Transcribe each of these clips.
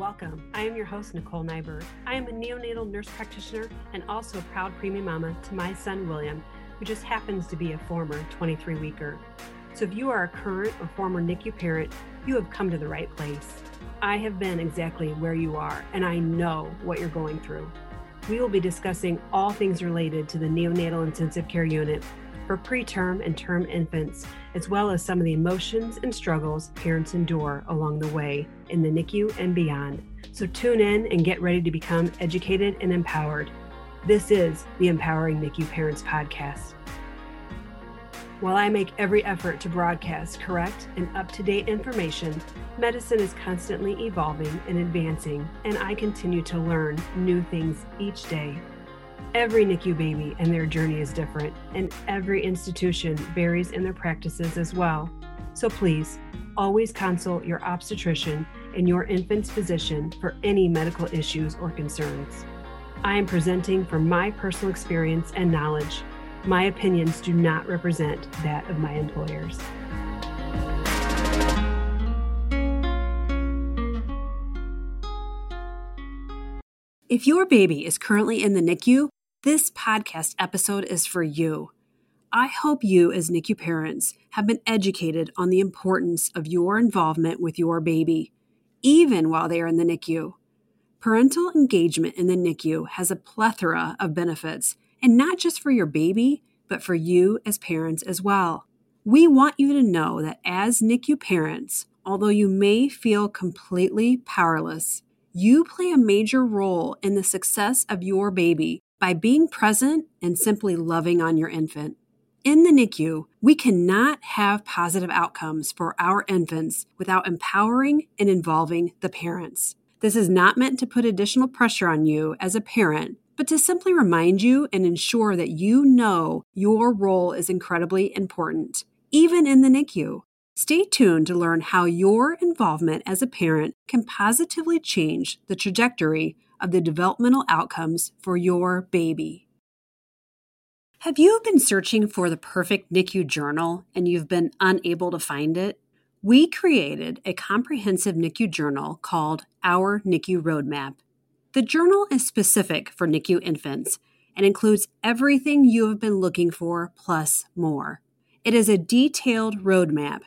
welcome. I am your host, Nicole Nyberg. I am a neonatal nurse practitioner and also a proud preemie mama to my son, William, who just happens to be a former 23 weeker. So if you are a current or former NICU parent, you have come to the right place. I have been exactly where you are, and I know what you're going through. We will be discussing all things related to the neonatal intensive care unit for preterm and term infants, as well as some of the emotions and struggles parents endure along the way in the NICU and beyond. So tune in and get ready to become educated and empowered. This is the Empowering NICU Parents Podcast. While I make every effort to broadcast correct and up to date information, medicine is constantly evolving and advancing, and I continue to learn new things each day. Every NICU baby and their journey is different, and every institution varies in their practices as well. So please, always consult your obstetrician and your infant's physician for any medical issues or concerns. I am presenting from my personal experience and knowledge. My opinions do not represent that of my employers. If your baby is currently in the NICU, this podcast episode is for you. I hope you, as NICU parents, have been educated on the importance of your involvement with your baby, even while they are in the NICU. Parental engagement in the NICU has a plethora of benefits, and not just for your baby, but for you as parents as well. We want you to know that as NICU parents, although you may feel completely powerless, you play a major role in the success of your baby by being present and simply loving on your infant. In the NICU, we cannot have positive outcomes for our infants without empowering and involving the parents. This is not meant to put additional pressure on you as a parent, but to simply remind you and ensure that you know your role is incredibly important, even in the NICU. Stay tuned to learn how your involvement as a parent can positively change the trajectory of the developmental outcomes for your baby. Have you been searching for the perfect NICU journal and you've been unable to find it? We created a comprehensive NICU journal called Our NICU Roadmap. The journal is specific for NICU infants and includes everything you have been looking for plus more. It is a detailed roadmap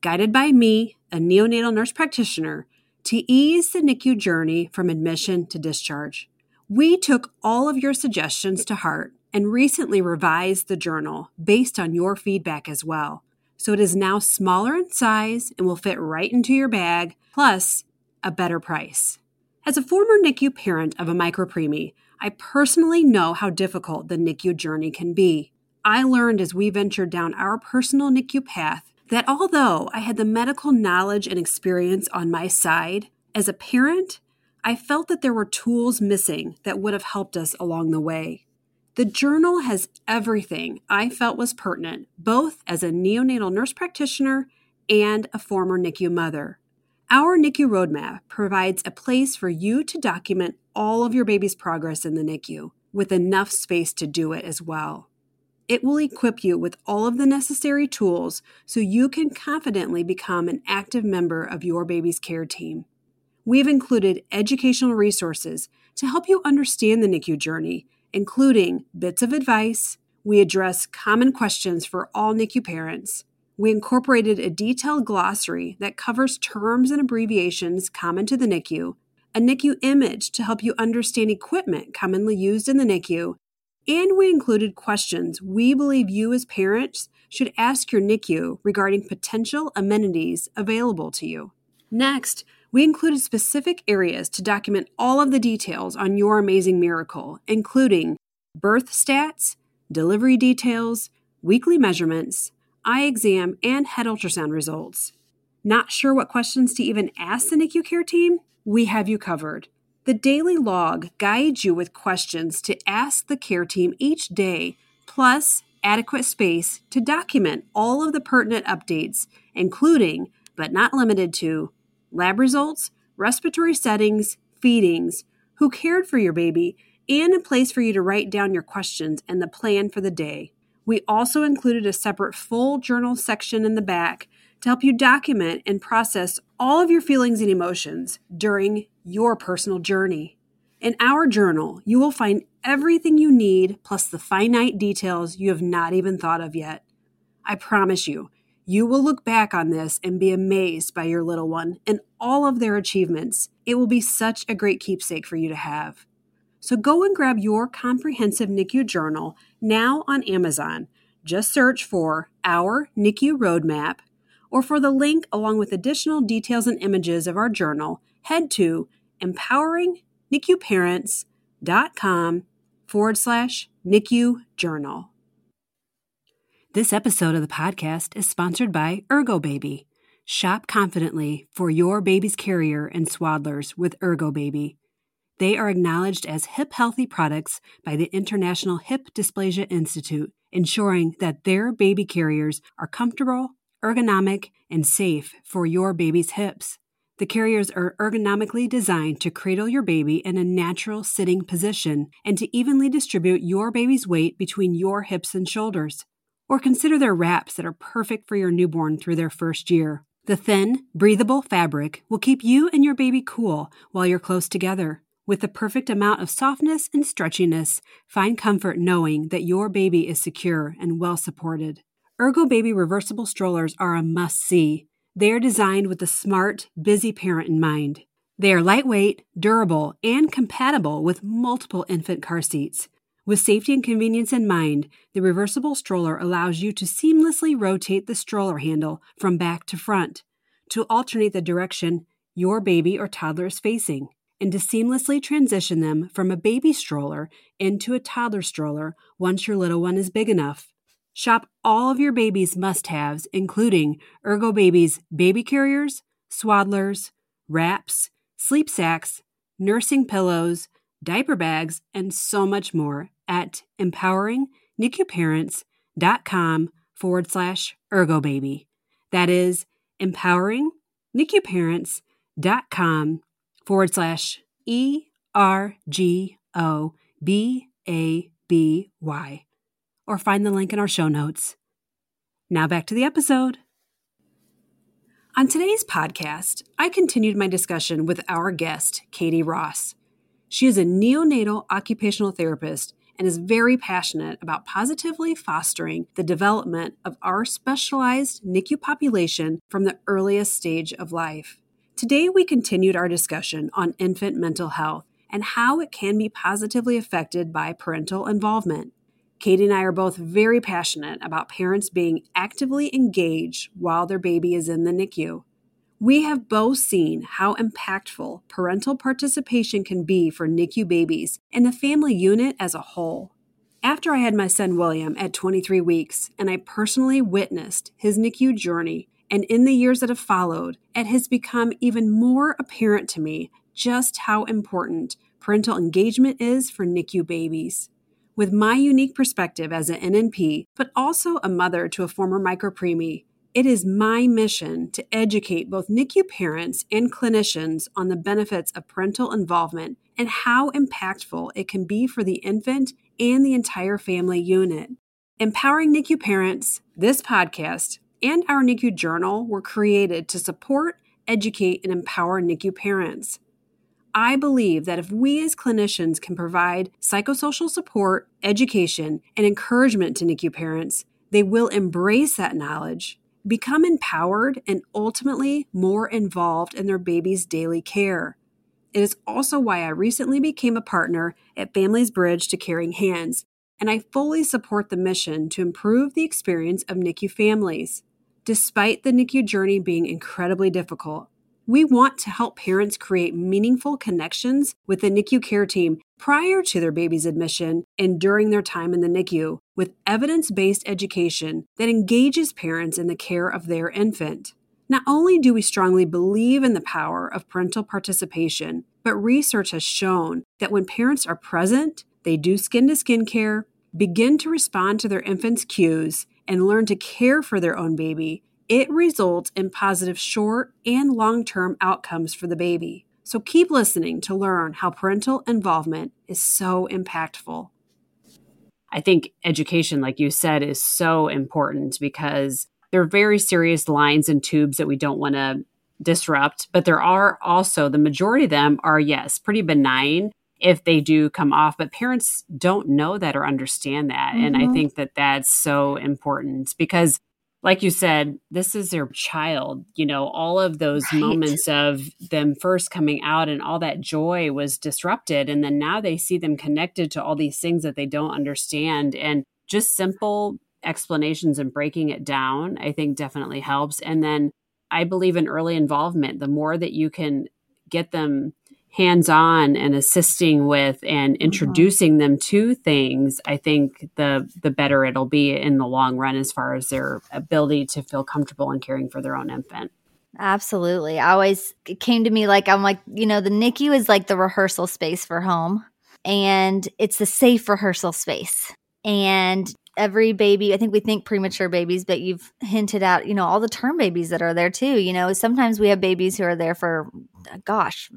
guided by me, a neonatal nurse practitioner, to ease the NICU journey from admission to discharge. We took all of your suggestions to heart and recently revised the journal based on your feedback as well. So it is now smaller in size and will fit right into your bag, plus a better price. As a former NICU parent of a micropreemie, I personally know how difficult the NICU journey can be. I learned as we ventured down our personal NICU path that although I had the medical knowledge and experience on my side, as a parent, I felt that there were tools missing that would have helped us along the way. The journal has everything I felt was pertinent, both as a neonatal nurse practitioner and a former NICU mother. Our NICU roadmap provides a place for you to document all of your baby's progress in the NICU, with enough space to do it as well. It will equip you with all of the necessary tools so you can confidently become an active member of your baby's care team. We've included educational resources to help you understand the NICU journey, including bits of advice. We address common questions for all NICU parents. We incorporated a detailed glossary that covers terms and abbreviations common to the NICU, a NICU image to help you understand equipment commonly used in the NICU, and we included questions we believe you as parents should ask your NICU regarding potential amenities available to you. Next, we included specific areas to document all of the details on your amazing miracle, including birth stats, delivery details, weekly measurements, eye exam, and head ultrasound results. Not sure what questions to even ask the NICU care team? We have you covered. The daily log guides you with questions to ask the care team each day, plus adequate space to document all of the pertinent updates, including, but not limited to, lab results, respiratory settings, feedings, who cared for your baby, and a place for you to write down your questions and the plan for the day. We also included a separate full journal section in the back to help you document and process all of your feelings and emotions during your personal journey. In our journal, you will find everything you need plus the finite details you have not even thought of yet. I promise you, you will look back on this and be amazed by your little one and all of their achievements. It will be such a great keepsake for you to have. So go and grab your comprehensive NICU journal now on Amazon. Just search for Our NICU Roadmap or for the link along with additional details and images of our journal, head to empoweringnicuparents.com forward slash NICU journal. This episode of the podcast is sponsored by Ergobaby. Shop confidently for your baby's carrier and swaddlers with Ergobaby. They are acknowledged as hip healthy products by the International Hip Dysplasia Institute, ensuring that their baby carriers are comfortable ergonomic, and safe for your baby's hips. The carriers are ergonomically designed to cradle your baby in a natural sitting position and to evenly distribute your baby's weight between your hips and shoulders. Or consider their wraps that are perfect for your newborn through their first year. The thin, breathable fabric will keep you and your baby cool while you're close together. With the perfect amount of softness and stretchiness, find comfort knowing that your baby is secure and well supported. Ergobaby reversible strollers are a must see. They are designed with the smart, busy parent in mind. They are lightweight, durable, and compatible with multiple infant car seats. With safety and convenience in mind, the reversible stroller allows you to seamlessly rotate the stroller handle from back to front, to alternate the direction your baby or toddler is facing, and to seamlessly transition them from a baby stroller into a toddler stroller once your little one is big enough. Shop all of your baby's must haves, including Ergo Ergobaby's baby carriers, swaddlers, wraps, sleep sacks, nursing pillows, diaper bags, and so much more at empoweringnicuparents.com forward slash ergobaby. That is empoweringnicuparents.com forward slash E R G O B A B Y or find the link in our show notes. Now back to the episode. On today's podcast, I continued my discussion with our guest, Katie Ross. She is a neonatal occupational therapist and is very passionate about positively fostering the development of our specialized NICU population from the earliest stage of life. Today, we continued our discussion on infant mental health and how it can be positively affected by parental involvement. Katie and I are both very passionate about parents being actively engaged while their baby is in the NICU. We have both seen how impactful parental participation can be for NICU babies and the family unit as a whole. After I had my son William at 23 weeks and I personally witnessed his NICU journey, and in the years that have followed, it has become even more apparent to me just how important parental engagement is for NICU babies. With my unique perspective as an NNP, but also a mother to a former micropreemie, it is my mission to educate both NICU parents and clinicians on the benefits of parental involvement and how impactful it can be for the infant and the entire family unit. Empowering NICU parents, this podcast, and our NICU journal were created to support, educate, and empower NICU parents. I believe that if we as clinicians can provide psychosocial support, education, and encouragement to NICU parents, they will embrace that knowledge, become empowered, and ultimately more involved in their baby's daily care. It is also why I recently became a partner at Families Bridge to Caring Hands, and I fully support the mission to improve the experience of NICU families. Despite the NICU journey being incredibly difficult, we want to help parents create meaningful connections with the NICU care team prior to their baby's admission and during their time in the NICU with evidence based education that engages parents in the care of their infant. Not only do we strongly believe in the power of parental participation, but research has shown that when parents are present, they do skin to skin care, begin to respond to their infant's cues, and learn to care for their own baby, it results in positive short and long term outcomes for the baby. So keep listening to learn how parental involvement is so impactful. I think education, like you said, is so important because there are very serious lines and tubes that we don't want to disrupt, but there are also the majority of them are, yes, pretty benign if they do come off, but parents don't know that or understand that. Mm-hmm. And I mm-hmm. think that that's so important because like you said, this is their child. You know, all of those right. moments of them first coming out and all that joy was disrupted. And then now they see them connected to all these things that they don't understand. And just simple explanations and breaking it down, I think definitely helps. And then I believe in early involvement. The more that you can get them hands on and assisting with and mm-hmm. introducing mm-hmm. them to things, I think the the better it'll be in the long run as far as their ability to feel comfortable in caring for their own infant. Absolutely. I always it came to me like I'm like, you know, the NICU is like the rehearsal space for home and it's the safe rehearsal space. And every baby, I think we think premature babies, but you've hinted at, you know, all the term babies that are there too. You know, sometimes we have babies who are there for, gosh,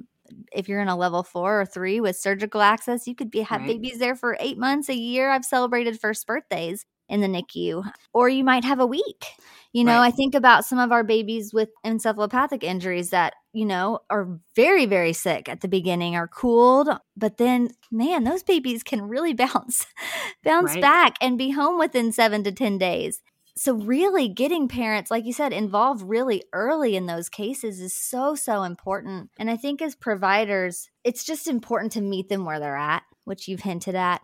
if you're in a level four or three with surgical access, you could be have right. babies there for eight months, a year. I've celebrated first birthdays in the NICU, or you might have a week. You know, right. I think about some of our babies with encephalopathic injuries that, you know, are very, very sick at the beginning, are cooled, but then, man, those babies can really bounce, bounce right. back and be home within seven to 10 days. So, really getting parents, like you said, involved really early in those cases is so, so important. And I think as providers, it's just important to meet them where they're at, which you've hinted at.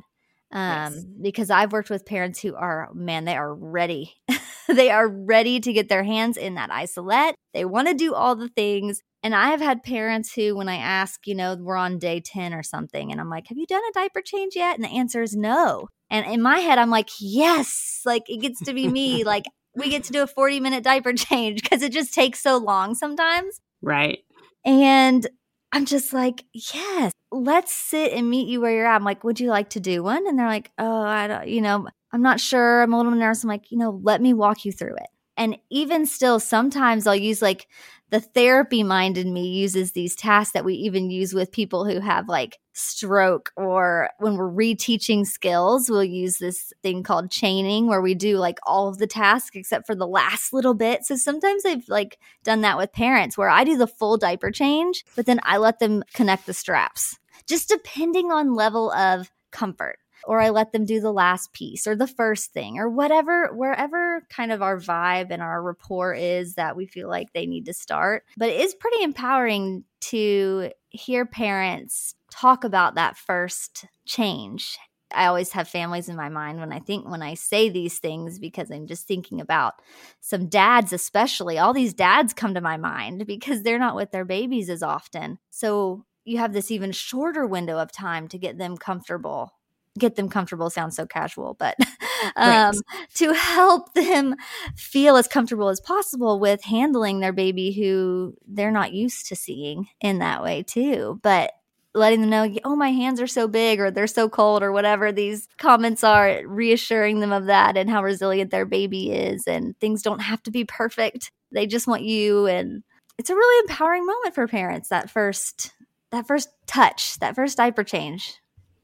Um, yes. because I've worked with parents who are, man, they are ready. they are ready to get their hands in that isolette. They want to do all the things. And I have had parents who, when I ask, you know, we're on day 10 or something, and I'm like, have you done a diaper change yet? And the answer is no. And in my head, I'm like, yes, like it gets to be me. like we get to do a 40 minute diaper change because it just takes so long sometimes. Right. And I'm just like, yes, let's sit and meet you where you're at. I'm like, would you like to do one? And they're like, oh, I don't, you know, I'm not sure. I'm a little nervous. I'm like, you know, let me walk you through it. And even still, sometimes I'll use like the therapy mind in me uses these tasks that we even use with people who have like stroke or when we're reteaching skills we'll use this thing called chaining where we do like all of the tasks except for the last little bit. So sometimes i've like done that with parents where i do the full diaper change but then i let them connect the straps. Just depending on level of comfort or I let them do the last piece or the first thing or whatever, wherever kind of our vibe and our rapport is that we feel like they need to start. But it is pretty empowering to hear parents talk about that first change. I always have families in my mind when I think when I say these things because I'm just thinking about some dads, especially. All these dads come to my mind because they're not with their babies as often. So you have this even shorter window of time to get them comfortable get them comfortable sounds so casual, but um, right. to help them feel as comfortable as possible with handling their baby who they're not used to seeing in that way, too. But letting them know, oh, my hands are so big or they're so cold or whatever these comments are, reassuring them of that and how resilient their baby is. And things don't have to be perfect. They just want you. And it's a really empowering moment for parents that first that first touch that first diaper change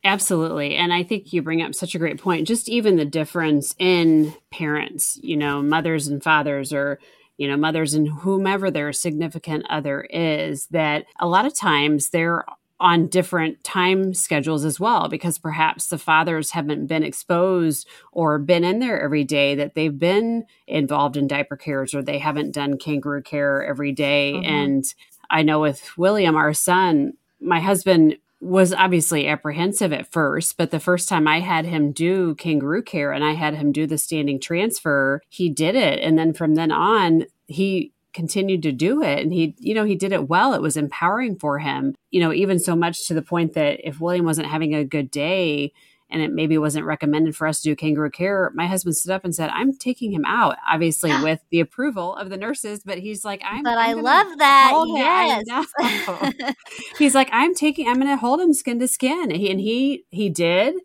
Absolutely. And I think you bring up such a great point. Just even the difference in parents, you know, mothers and fathers, or, you know, mothers and whomever their significant other is, that a lot of times they're on different time schedules as well because perhaps the fathers haven't been exposed or been in there every day that they've been involved in diaper cares or they haven't done kangaroo care every day. Mm-hmm. and i know with william our son my husband was obviously apprehensive at first, but the first time I had him do kangaroo care and I had him do the standing transfer, he did it. And then from then on, he continued to do it and he you know he did it well it was empowering for him you know even so much to the point that if william wasn't having a good day and it maybe wasn't recommended for us to do kangaroo care, my husband stood up and said, I'm taking him out, obviously with the approval of the nurses. But he's like, I'm. But I'm i love that. Yes. he's like, I'm taking, I'm going to hold him skin to skin. And he, and he, he did.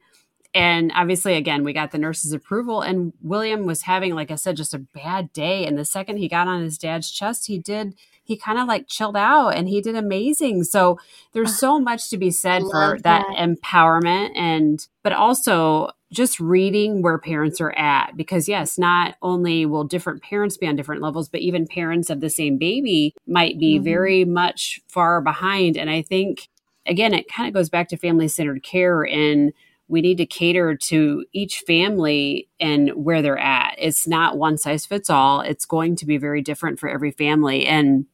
And obviously, again, we got the nurse's approval. And William was having, like I said, just a bad day. And the second he got on his dad's chest, he did he kind of like chilled out and he did amazing. So there's so much to be said for that. that empowerment and but also just reading where parents are at because yes not only will different parents be on different levels but even parents of the same baby might be mm-hmm. very much far behind and i think again it kind of goes back to family centered care and we need to cater to each family and where they're at it's not one size fits all it's going to be very different for every family and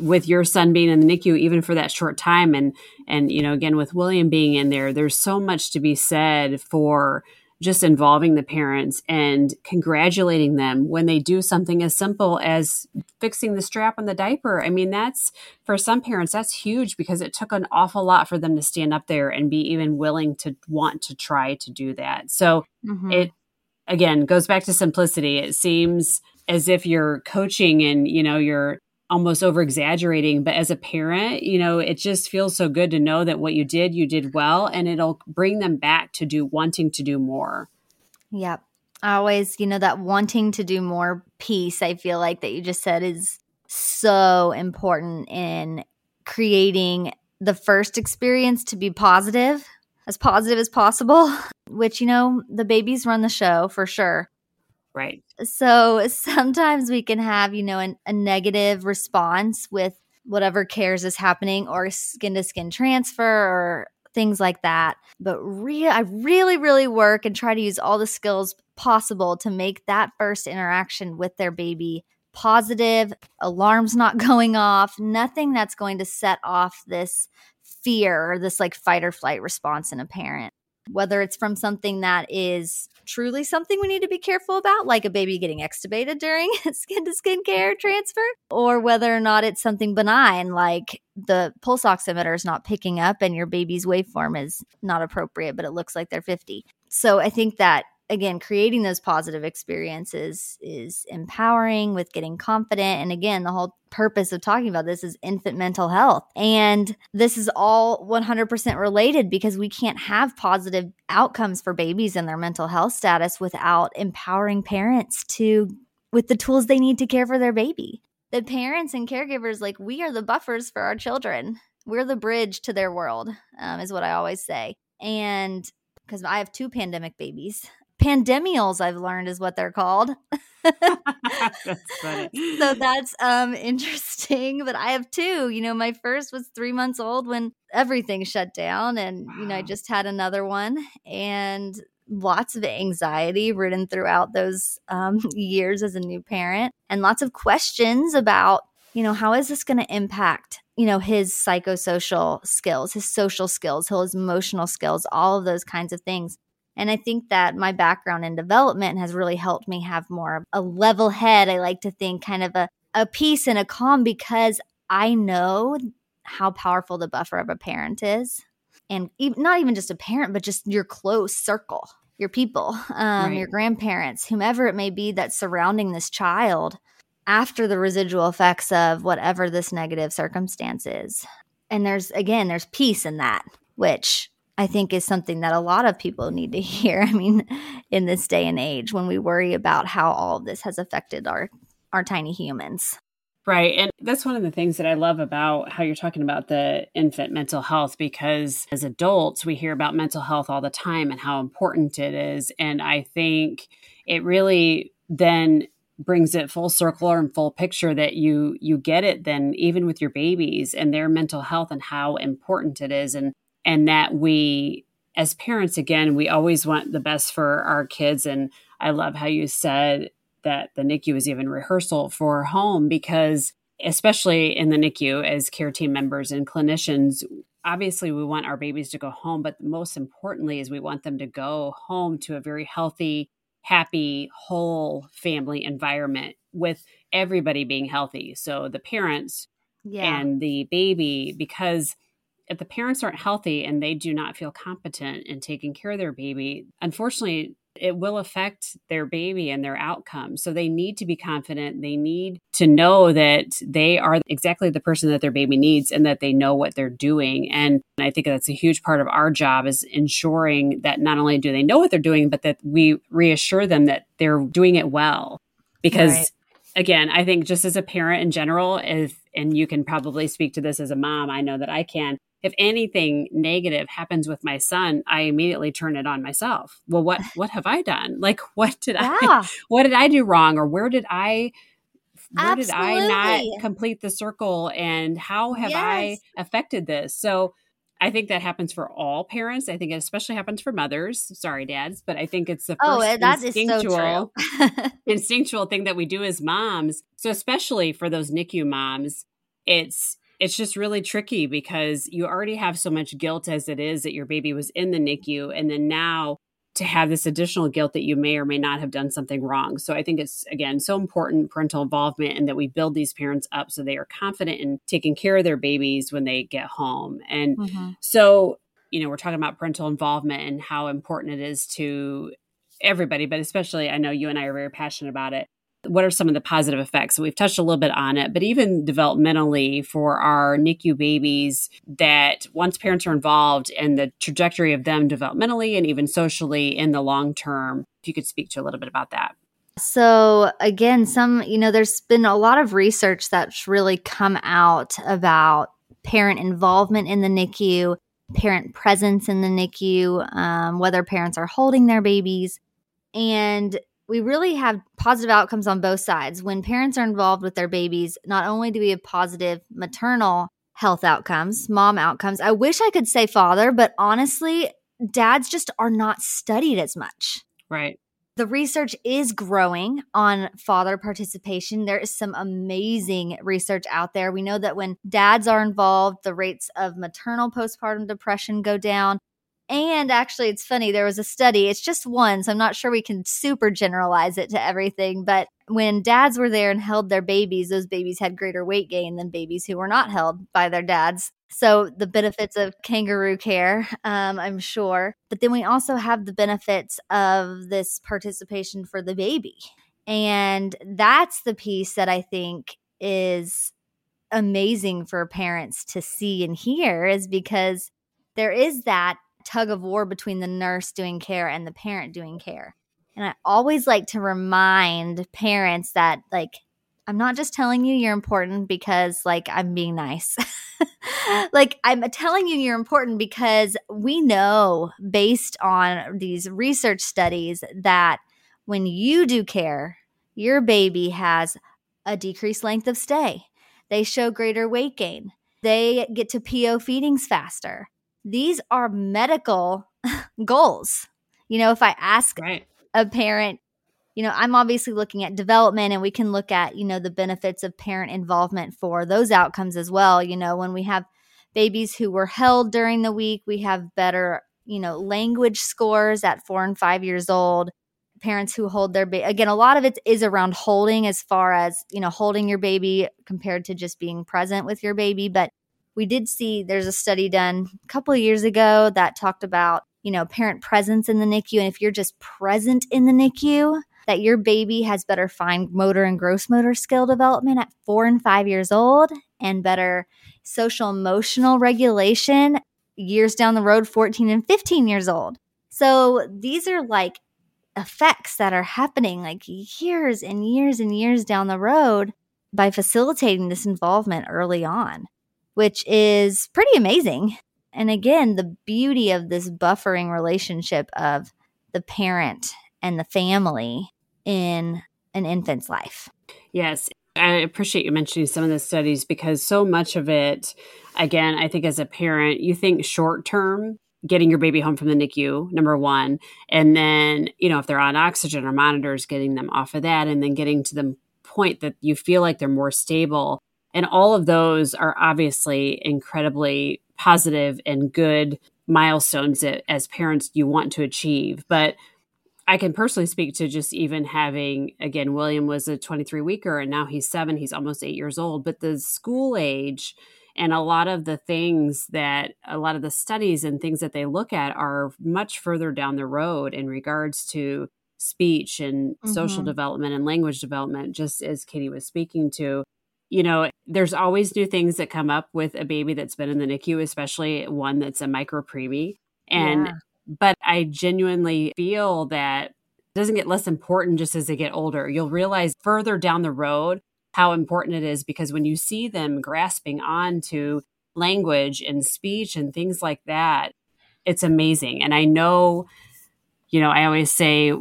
with your son being in the NICU even for that short time and and you know again with William being in there there's so much to be said for just involving the parents and congratulating them when they do something as simple as fixing the strap on the diaper. I mean, that's for some parents, that's huge because it took an awful lot for them to stand up there and be even willing to want to try to do that. So mm-hmm. it, again, goes back to simplicity. It seems as if you're coaching and, you know, you're almost over exaggerating but as a parent you know it just feels so good to know that what you did you did well and it'll bring them back to do wanting to do more. Yep. I always you know that wanting to do more piece i feel like that you just said is so important in creating the first experience to be positive as positive as possible which you know the babies run the show for sure Right. So sometimes we can have, you know, an, a negative response with whatever cares is happening or skin to skin transfer or things like that. But re- I really, really work and try to use all the skills possible to make that first interaction with their baby positive, alarms not going off, nothing that's going to set off this fear this like fight or flight response in a parent whether it's from something that is truly something we need to be careful about, like a baby getting extubated during skin to skin care transfer, or whether or not it's something benign, like the pulse oximeter is not picking up and your baby's waveform is not appropriate, but it looks like they're 50. So I think that again creating those positive experiences is empowering with getting confident and again the whole purpose of talking about this is infant mental health and this is all 100% related because we can't have positive outcomes for babies and their mental health status without empowering parents to with the tools they need to care for their baby. The parents and caregivers like we are the buffers for our children. We're the bridge to their world um, is what i always say and because I have two pandemic babies pandemials i've learned is what they're called. That's so that's um interesting but i have two you know my first was three months old when everything shut down and wow. you know i just had another one and lots of anxiety ridden throughout those um, years as a new parent and lots of questions about you know how is this going to impact you know his psychosocial skills his social skills his emotional skills all of those kinds of things and I think that my background in development has really helped me have more a level head. I like to think kind of a, a peace and a calm because I know how powerful the buffer of a parent is. And even, not even just a parent, but just your close circle, your people, um, right. your grandparents, whomever it may be that's surrounding this child after the residual effects of whatever this negative circumstance is. And there's, again, there's peace in that, which I think is something that a lot of people need to hear. I mean, in this day and age when we worry about how all of this has affected our our tiny humans. Right. And that's one of the things that I love about how you're talking about the infant mental health because as adults, we hear about mental health all the time and how important it is. And I think it really then brings it full circle and full picture that you you get it then even with your babies and their mental health and how important it is and and that we as parents again we always want the best for our kids and i love how you said that the nicu is even rehearsal for home because especially in the nicu as care team members and clinicians obviously we want our babies to go home but most importantly is we want them to go home to a very healthy happy whole family environment with everybody being healthy so the parents yeah. and the baby because if the parents aren't healthy and they do not feel competent in taking care of their baby, unfortunately, it will affect their baby and their outcome. So they need to be confident. They need to know that they are exactly the person that their baby needs and that they know what they're doing. And I think that's a huge part of our job is ensuring that not only do they know what they're doing, but that we reassure them that they're doing it well. Because right. again, I think just as a parent in general, if and you can probably speak to this as a mom, I know that I can if anything negative happens with my son, I immediately turn it on myself. Well, what what have I done? Like what did yeah. I what did I do wrong or where did I where Absolutely. did I not complete the circle and how have yes. I affected this? So I think that happens for all parents. I think it especially happens for mothers. Sorry, dads, but I think it's the oh, first oh, that instinctual, so instinctual thing that we do as moms. So especially for those NICU moms, it's it's just really tricky because you already have so much guilt as it is that your baby was in the NICU, and then now to have this additional guilt that you may or may not have done something wrong. So I think it's again so important parental involvement and that we build these parents up so they are confident in taking care of their babies when they get home. And mm-hmm. so, you know, we're talking about parental involvement and how important it is to everybody, but especially I know you and I are very passionate about it what are some of the positive effects? So we've touched a little bit on it, but even developmentally for our NICU babies, that once parents are involved in the trajectory of them developmentally and even socially in the long term, if you could speak to a little bit about that. So, again, some, you know, there's been a lot of research that's really come out about parent involvement in the NICU, parent presence in the NICU, um, whether parents are holding their babies. And we really have positive outcomes on both sides. When parents are involved with their babies, not only do we have positive maternal health outcomes, mom outcomes. I wish I could say father, but honestly, dads just are not studied as much. Right. The research is growing on father participation. There is some amazing research out there. We know that when dads are involved, the rates of maternal postpartum depression go down. And actually, it's funny, there was a study, it's just one, so I'm not sure we can super generalize it to everything. But when dads were there and held their babies, those babies had greater weight gain than babies who were not held by their dads. So, the benefits of kangaroo care, um, I'm sure. But then we also have the benefits of this participation for the baby. And that's the piece that I think is amazing for parents to see and hear is because there is that tug of war between the nurse doing care and the parent doing care. And I always like to remind parents that, like, I'm not just telling you you're important because, like, I'm being nice. like, I'm telling you you're important because we know, based on these research studies, that when you do care, your baby has a decreased length of stay. They show greater weight gain. They get to PO feedings faster these are medical goals. You know, if I ask right. a parent, you know, I'm obviously looking at development and we can look at, you know, the benefits of parent involvement for those outcomes as well. You know, when we have babies who were held during the week, we have better, you know, language scores at four and five years old. Parents who hold their baby, again, a lot of it is around holding as far as, you know, holding your baby compared to just being present with your baby. But we did see there's a study done a couple years ago that talked about, you know, parent presence in the NICU. And if you're just present in the NICU, that your baby has better fine motor and gross motor skill development at four and five years old and better social emotional regulation years down the road, 14 and 15 years old. So these are like effects that are happening like years and years and years down the road by facilitating this involvement early on which is pretty amazing. And again, the beauty of this buffering relationship of the parent and the family in an infant's life. Yes. I appreciate you mentioning some of the studies because so much of it, again, I think as a parent, you think short term, getting your baby home from the NICU, number one. And then, you know, if they're on oxygen or monitors, getting them off of that and then getting to the point that you feel like they're more stable and all of those are obviously incredibly positive and good milestones that as parents you want to achieve. But I can personally speak to just even having, again, William was a 23 weeker and now he's seven, he's almost eight years old. But the school age and a lot of the things that a lot of the studies and things that they look at are much further down the road in regards to speech and mm-hmm. social development and language development, just as Katie was speaking to you know, there's always new things that come up with a baby that's been in the NICU, especially one that's a micro preemie. And, yeah. but I genuinely feel that it doesn't get less important just as they get older. You'll realize further down the road how important it is because when you see them grasping on to language and speech and things like that. It's amazing. And I know, you know, I always say,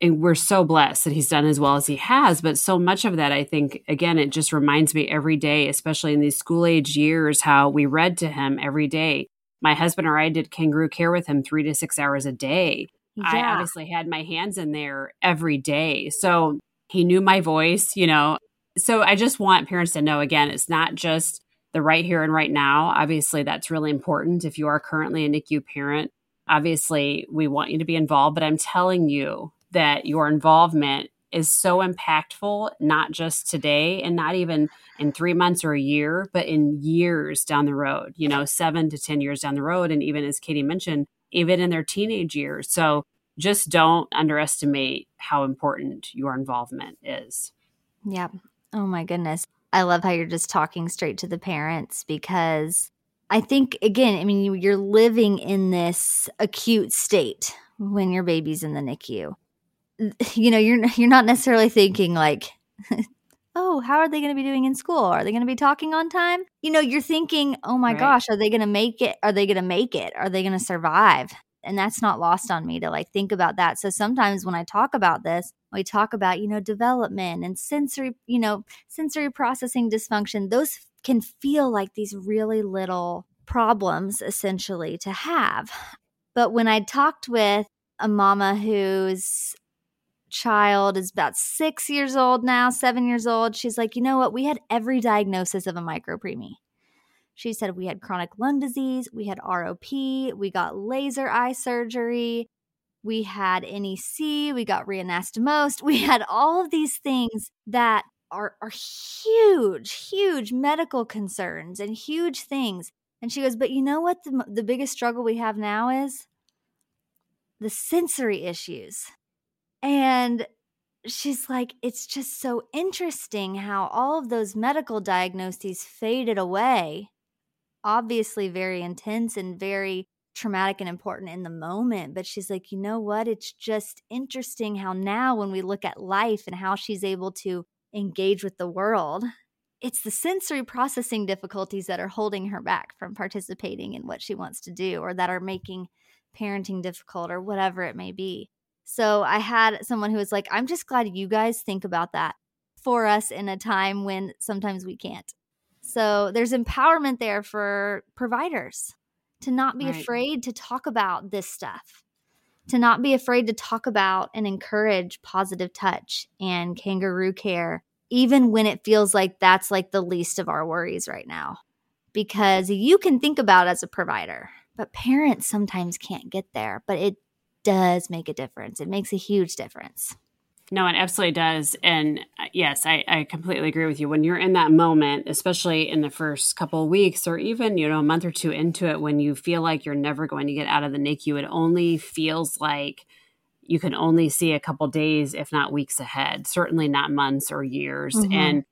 and we're so blessed that he's done as well as he has. But so much of that, I think, again, it just reminds me every day, especially in these school age years, how we read to him every day. My husband or I did kangaroo care with him three to six hours a day. Yeah. I obviously had my hands in there every day. So he knew my voice, you know. So I just want parents to know again, it's not just the right here and right now. Obviously, that's really important. If you are currently a NICU parent, obviously we want you to be involved, but I'm telling you that your involvement is so impactful, not just today and not even in three months or a year, but in years down the road, you know, seven to 10 years down the road. And even as Katie mentioned, even in their teenage years. So just don't underestimate how important your involvement is. Yeah. Oh my goodness. I love how you're just talking straight to the parents because I think, again, I mean, you're living in this acute state when your baby's in the NICU. You know, you're you're not necessarily thinking like, oh, how are they going to be doing in school? Are they going to be talking on time? You know, you're thinking, oh my right. gosh, are they going to make it? Are they going to make it? Are they going to survive? and that's not lost on me to like think about that so sometimes when i talk about this we talk about you know development and sensory you know sensory processing dysfunction those can feel like these really little problems essentially to have but when i talked with a mama whose child is about six years old now seven years old she's like you know what we had every diagnosis of a micropreemie she said we had chronic lung disease, we had ROP, we got laser eye surgery, we had NEC, we got reanastomosed, we had all of these things that are, are huge, huge medical concerns and huge things. And she goes, But you know what the, the biggest struggle we have now is? The sensory issues. And she's like, It's just so interesting how all of those medical diagnoses faded away obviously very intense and very traumatic and important in the moment. But she's like, you know what? It's just interesting how now, when we look at life and how she's able to engage with the world, it's the sensory processing difficulties that are holding her back from participating in what she wants to do or that are making parenting difficult or whatever it may be. So I had someone who was like, I'm just glad you guys think about that for us in a time when sometimes we can't. So there's empowerment there for providers to not be right. afraid to talk about this stuff, to not be afraid to talk about and encourage positive touch and kangaroo care, even when it feels like that's like the least of our worries right now. Because you can think about as a provider, but parents sometimes can't get there, but it does make a difference. It makes a huge difference. No, it absolutely does. And uh, yes, I, I completely agree with you. When you're in that moment, especially in the first couple of weeks or even, you know, a month or two into it, when you feel like you're never going to get out of the NICU, it only feels like you can only see a couple days, if not weeks ahead, certainly not months or years. Mm-hmm. And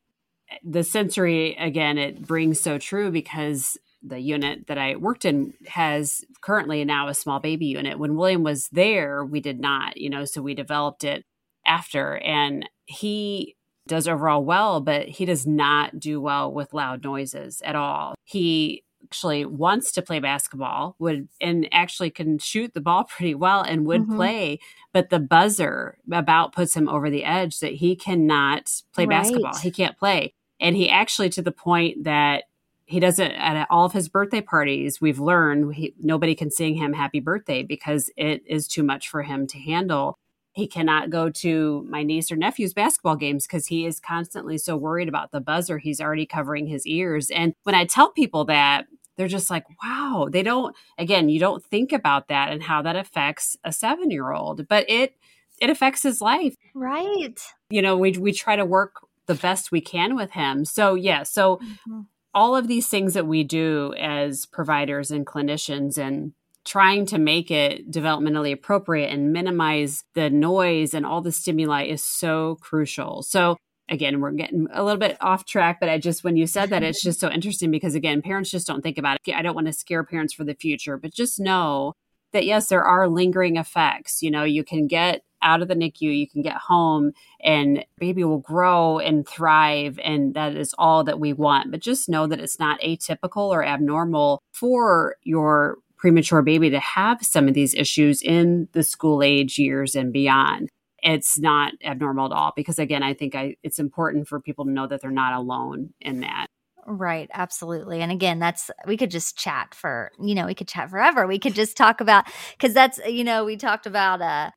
the sensory, again, it brings so true because the unit that I worked in has currently now a small baby unit. When William was there, we did not, you know, so we developed it after and he does overall well but he does not do well with loud noises at all he actually wants to play basketball would and actually can shoot the ball pretty well and would mm-hmm. play but the buzzer about puts him over the edge that he cannot play right. basketball he can't play and he actually to the point that he doesn't at all of his birthday parties we've learned he, nobody can sing him happy birthday because it is too much for him to handle he cannot go to my niece or nephew's basketball games because he is constantly so worried about the buzzer. He's already covering his ears. And when I tell people that, they're just like, wow, they don't, again, you don't think about that and how that affects a seven year old, but it, it affects his life. Right. You know, we, we try to work the best we can with him. So, yeah. So, mm-hmm. All of these things that we do as providers and clinicians and trying to make it developmentally appropriate and minimize the noise and all the stimuli is so crucial. So again, we're getting a little bit off track, but I just, when you said that, it's just so interesting because again, parents just don't think about it. I don't want to scare parents for the future, but just know that yes, there are lingering effects. You know, you can get out of the NICU, you can get home and baby will grow and thrive. And that is all that we want. But just know that it's not atypical or abnormal for your premature baby to have some of these issues in the school age years and beyond it's not abnormal at all because again i think I, it's important for people to know that they're not alone in that Right, absolutely. And again, that's we could just chat for, you know, we could chat forever. We could just talk about cuz that's, you know, we talked about uh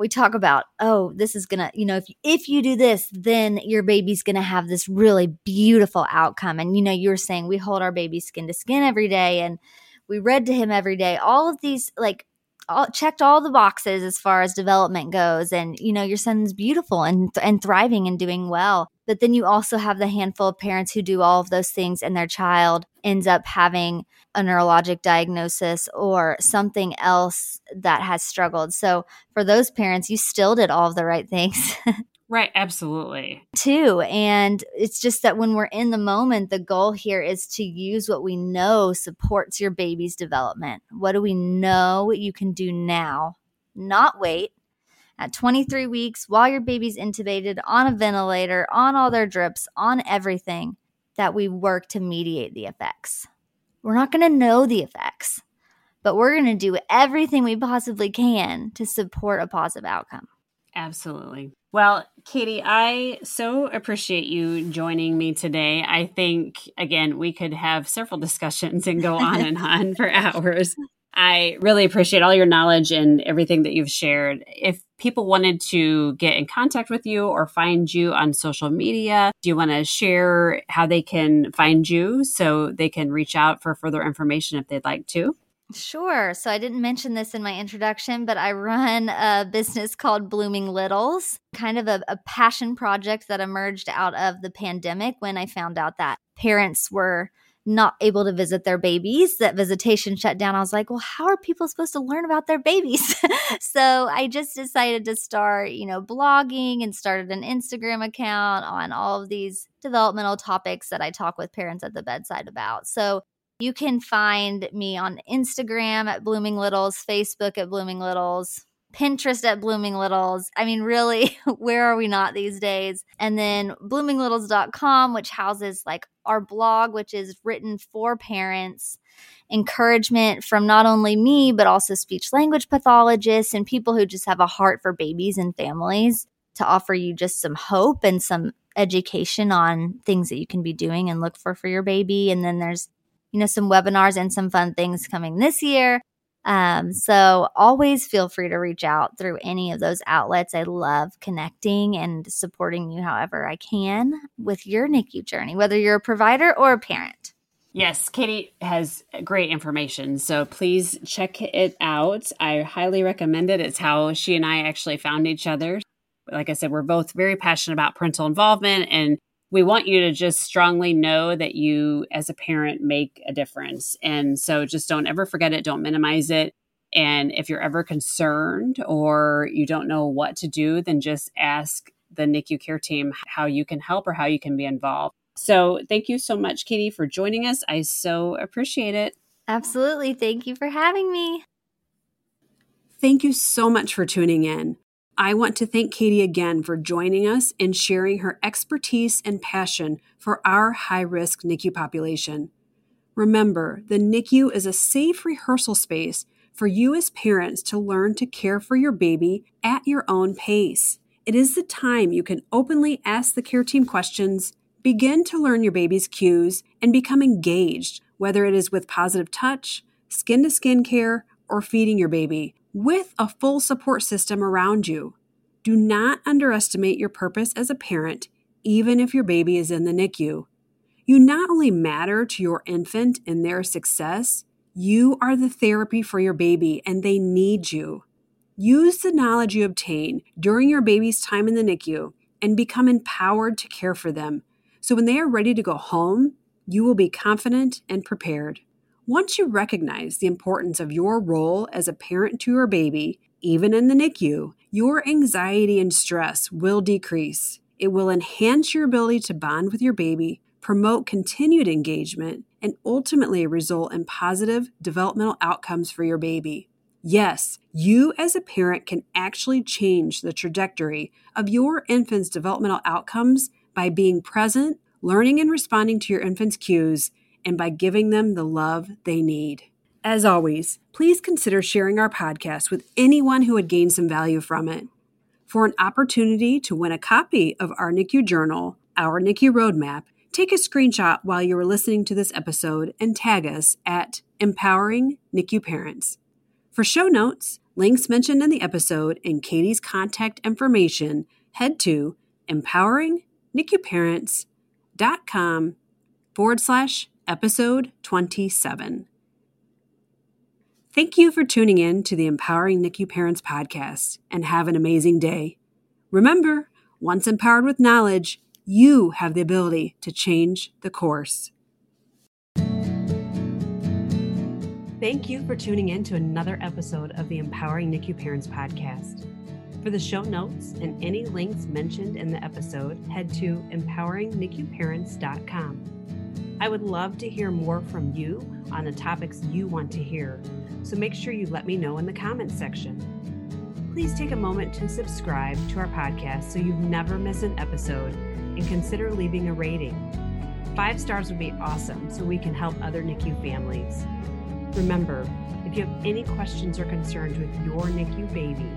we talk about, oh, this is going to, you know, if if you do this, then your baby's going to have this really beautiful outcome. And you know, you were saying we hold our baby skin to skin every day and we read to him every day. All of these like all, checked all the boxes as far as development goes and you know your son's beautiful and and thriving and doing well but then you also have the handful of parents who do all of those things and their child ends up having a neurologic diagnosis or something else that has struggled so for those parents you still did all of the right things Right, absolutely. Too. And it's just that when we're in the moment, the goal here is to use what we know supports your baby's development. What do we know you can do now? Not wait. At 23 weeks, while your baby's intubated on a ventilator, on all their drips, on everything, that we work to mediate the effects. We're not going to know the effects, but we're going to do everything we possibly can to support a positive outcome. Absolutely. Well, Katie, I so appreciate you joining me today. I think, again, we could have several discussions and go on and on for hours. I really appreciate all your knowledge and everything that you've shared. If people wanted to get in contact with you or find you on social media, do you want to share how they can find you so they can reach out for further information if they'd like to? Sure. So I didn't mention this in my introduction, but I run a business called Blooming Littles, kind of a, a, passion project that emerged out of the pandemic when I found out that parents were not able to visit their babies, that visitation shut down. I was like, well, how are people supposed to learn about their babies? so I just decided to start, you know, blogging and started an Instagram account on all of these developmental topics that I talk with parents at the bedside about. So you can find me on Instagram at Blooming Littles, Facebook at Blooming Littles, Pinterest at Blooming Littles. I mean, really, where are we not these days? And then bloominglittles.com, which houses like our blog, which is written for parents, encouragement from not only me, but also speech language pathologists and people who just have a heart for babies and families to offer you just some hope and some education on things that you can be doing and look for for your baby. And then there's you know, some webinars and some fun things coming this year. Um, so always feel free to reach out through any of those outlets. I love connecting and supporting you however I can with your NICU journey, whether you're a provider or a parent. Yes, Katie has great information. So please check it out. I highly recommend it. It's how she and I actually found each other. Like I said, we're both very passionate about parental involvement and we want you to just strongly know that you as a parent make a difference. And so just don't ever forget it. Don't minimize it. And if you're ever concerned or you don't know what to do then just ask the nicu care team how you can help or how you can be involved. So thank you so much katie for joining us. I so appreciate it. Absolutely. Thank you for having me. Thank you so much for tuning in I want to thank Katie again for joining us and sharing her expertise and passion for our high risk NICU population. Remember, the NICU is a safe rehearsal space for you as parents to learn to care for your baby at your own pace. It is the time you can openly ask the care team questions, begin to learn your baby's cues, and become engaged, whether it is with positive touch, skin to skin care, or feeding your baby with a full support system around you. Do not underestimate your purpose as a parent, even if your baby is in the NICU. You not only matter to your infant and their success, you are the therapy for your baby and they need you. Use the knowledge you obtain during your baby's time in the NICU and become empowered to care for them. So when they are ready to go home, you will be confident and prepared. Once you recognize the importance of your role as a parent to your baby, even in the NICU, your anxiety and stress will decrease. It will enhance your ability to bond with your baby, promote continued engagement, and ultimately result in positive developmental outcomes for your baby. Yes, you as a parent can actually change the trajectory of your infant's developmental outcomes by being present, learning and responding to your infant's cues, and by giving them the love they need. As always, please consider sharing our podcast with anyone who would gain some value from it. For an opportunity to win a copy of our NICU journal, our NICU roadmap, take a screenshot while you are listening to this episode and tag us at Empowering NICU Parents. For show notes, links mentioned in the episode, and Katie's contact information, head to empoweringnicuparents.com forward slash episode 27. Thank you for tuning in to the Empowering NICU Parents podcast and have an amazing day. Remember, once empowered with knowledge, you have the ability to change the course. Thank you for tuning in to another episode of the Empowering NICU Parents podcast. For the show notes and any links mentioned in the episode, head to empoweringnicuparents.com. I would love to hear more from you on the topics you want to hear, so make sure you let me know in the comments section. Please take a moment to subscribe to our podcast so you never miss an episode and consider leaving a rating. Five stars would be awesome so we can help other NICU families. Remember, if you have any questions or concerns with your NICU baby,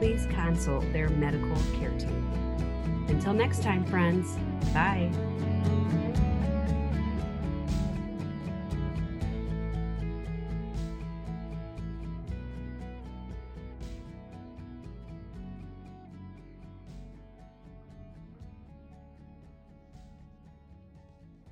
please consult their medical care team. Until next time, friends, bye.